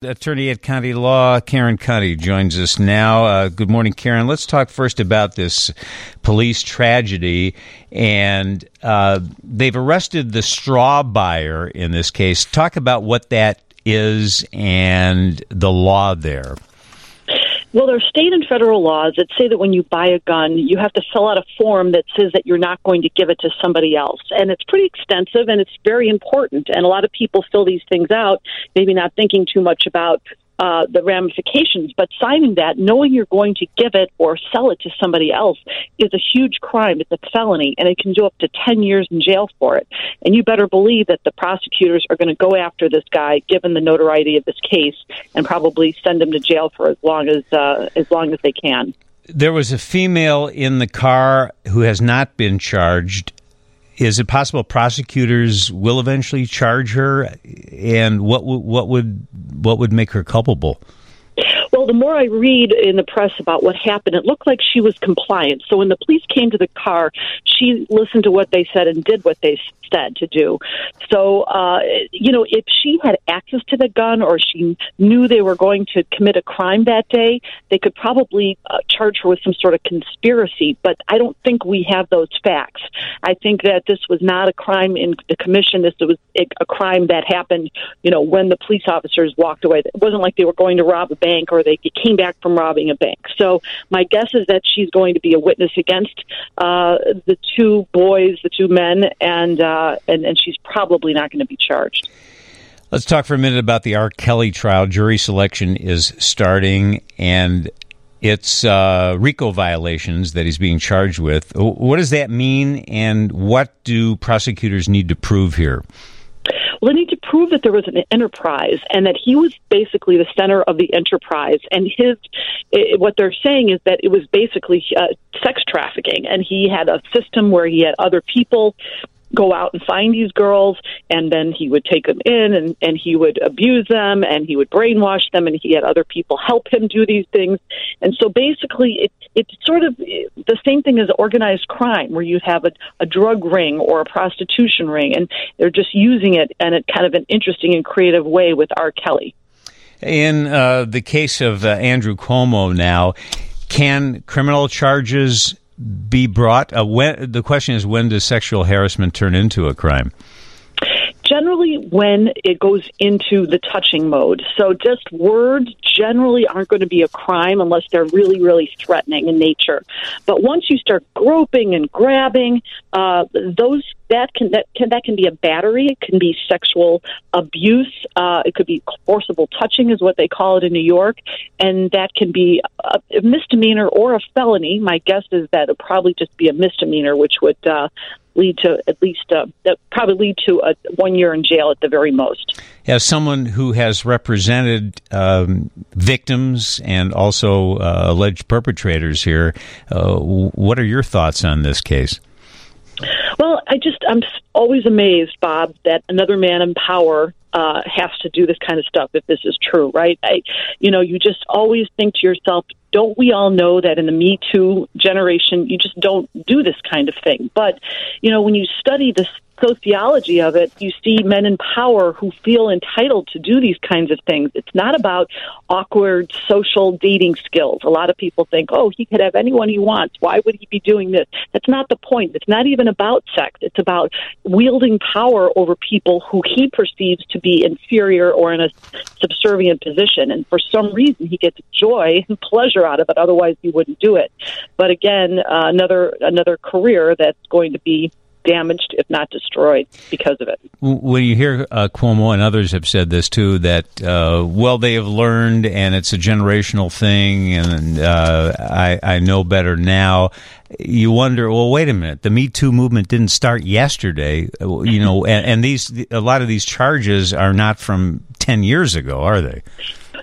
Attorney at County Law, Karen Conti, joins us now. Uh, good morning, Karen. Let's talk first about this police tragedy. And uh, they've arrested the straw buyer in this case. Talk about what that is and the law there. Well, there are state and federal laws that say that when you buy a gun, you have to fill out a form that says that you're not going to give it to somebody else. And it's pretty extensive and it's very important. And a lot of people fill these things out, maybe not thinking too much about uh, the ramifications. But signing that, knowing you're going to give it or sell it to somebody else, is a huge crime. It's a felony, and it can do up to 10 years in jail for it. And you better believe that the prosecutors are going to go after this guy, given the notoriety of this case, and probably send him to jail for as long as uh, as long as they can. There was a female in the car who has not been charged is it possible prosecutors will eventually charge her? And what w- what would what would make her culpable? The more I read in the press about what happened, it looked like she was compliant. So when the police came to the car, she listened to what they said and did what they said to do. So, uh, you know, if she had access to the gun or she knew they were going to commit a crime that day, they could probably uh, charge her with some sort of conspiracy. But I don't think we have those facts. I think that this was not a crime in the commission. This was a crime that happened, you know, when the police officers walked away. It wasn't like they were going to rob a bank or they came back from robbing a bank. So my guess is that she's going to be a witness against uh, the two boys, the two men, and uh, and, and she's probably not going to be charged. Let's talk for a minute about the R. Kelly trial. Jury selection is starting, and it's uh, RICO violations that he's being charged with. What does that mean, and what do prosecutors need to prove here? Well, they need to prove that there was an enterprise and that he was basically the center of the enterprise. And his, it, what they're saying is that it was basically uh, sex trafficking, and he had a system where he had other people go out and find these girls and then he would take them in and, and he would abuse them and he would brainwash them and he had other people help him do these things and so basically it, it's sort of the same thing as organized crime where you have a, a drug ring or a prostitution ring and they're just using it in a kind of an interesting and creative way with R. Kelly. In uh, the case of uh, Andrew Cuomo now, can criminal charges be brought? Uh, when, the question is, when does sexual harassment turn into a crime? Generally, when it goes into the touching mode. So, just words generally aren't going to be a crime unless they're really, really threatening in nature. But once you start groping and grabbing, uh, those that can that can that can be a battery. It can be sexual abuse. Uh, it could be forcible touching, is what they call it in New York, and that can be a, misdemeanor or a felony. My guess is that it'll probably just be a misdemeanor, which would uh, lead to at least uh, that probably lead to a one year in jail at the very most. As someone who has represented um, victims and also uh, alleged perpetrators here, uh, what are your thoughts on this case? Well, I just I'm always amazed, Bob, that another man in power uh, has to do this kind of stuff if this is true, right? I, you know, you just always think to yourself, don't we all know that in the Me Too generation, you just don't do this kind of thing? But, you know, when you study this sociology of it, you see men in power who feel entitled to do these kinds of things. It's not about awkward social dating skills. A lot of people think, oh, he could have anyone he wants. Why would he be doing this? That's not the point. It's not even about sex. It's about wielding power over people who he perceives to be inferior or in a subservient position. And for some reason, he gets joy and pleasure out of it. Otherwise, he wouldn't do it. But again, uh, another another career that's going to be damaged, if not destroyed, because of it. When you hear uh, Cuomo and others have said this too, that uh, well, they have learned, and it's a generational thing, and uh, I, I know better now. You wonder, well, wait a minute. The Me Too movement didn't start yesterday, you know, and, and these a lot of these charges are not from ten years ago, are they?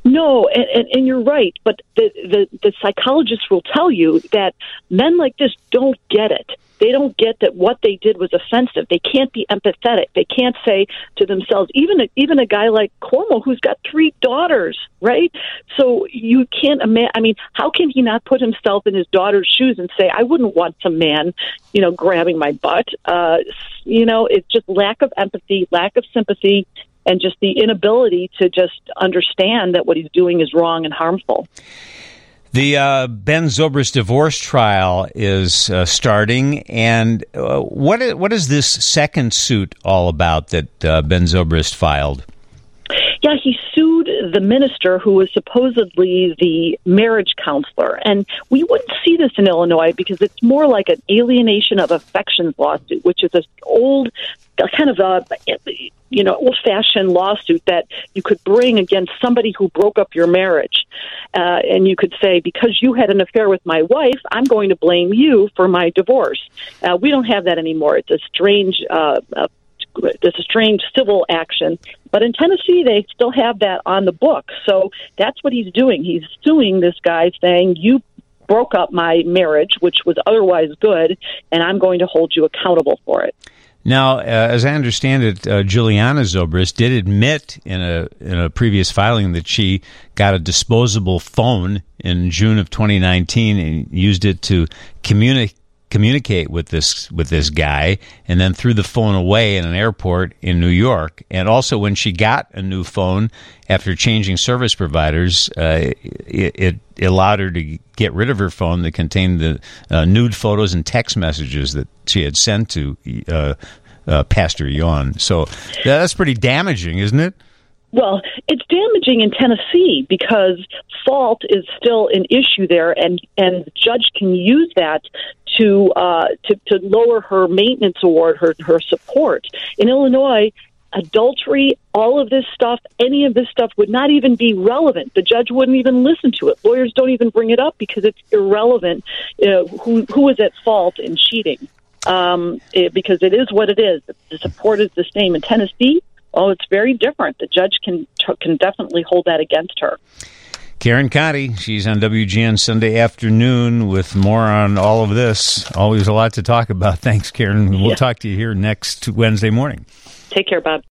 No, and, and, and, you're right. But the, the, the psychologists will tell you that men like this don't get it they don't get that what they did was offensive. They can't be empathetic. They can't say to themselves, even a, even a guy like Cuomo who's got three daughters, right? So you can't imagine. I mean, how can he not put himself in his daughter's shoes and say, "I wouldn't want some man, you know, grabbing my butt"? Uh, you know, it's just lack of empathy, lack of sympathy, and just the inability to just understand that what he's doing is wrong and harmful. The uh, Ben Zobrist divorce trial is uh, starting, and uh, what is, what is this second suit all about that uh, Ben Zobrist filed? Yeah, he sued the minister who was supposedly the marriage counselor. And we wouldn't see this in Illinois because it's more like an alienation of affections lawsuit, which is an old kind of a you know old fashioned lawsuit that you could bring against somebody who broke up your marriage uh, and you could say because you had an affair with my wife i'm going to blame you for my divorce uh, we don't have that anymore it's a strange uh, uh, it's a strange civil action. But in Tennessee, they still have that on the book. So that's what he's doing. He's suing this guy, saying, You broke up my marriage, which was otherwise good, and I'm going to hold you accountable for it. Now, uh, as I understand it, uh, Juliana Zobrist did admit in a in a previous filing that she got a disposable phone in June of 2019 and used it to communicate communicate with this with this guy and then threw the phone away in an airport in New York. And also, when she got a new phone after changing service providers, uh, it, it, allowed her to get rid of her phone that contained the uh, nude photos and text messages that she had sent to uh, uh Pastor Yawn. So that's pretty damaging, isn't it? Well, it's damaging in Tennessee because fault is still an issue there, and and the judge can use that to uh, to to lower her maintenance award, her her support. In Illinois, adultery, all of this stuff, any of this stuff would not even be relevant. The judge wouldn't even listen to it. Lawyers don't even bring it up because it's irrelevant. You know, who who is at fault in cheating? Um, it, because it is what it is. The support is the same in Tennessee oh, it's very different. The judge can can definitely hold that against her. Karen Conti, she's on WGN Sunday afternoon with more on all of this. Always a lot to talk about. Thanks, Karen. We'll yeah. talk to you here next Wednesday morning. Take care, Bob.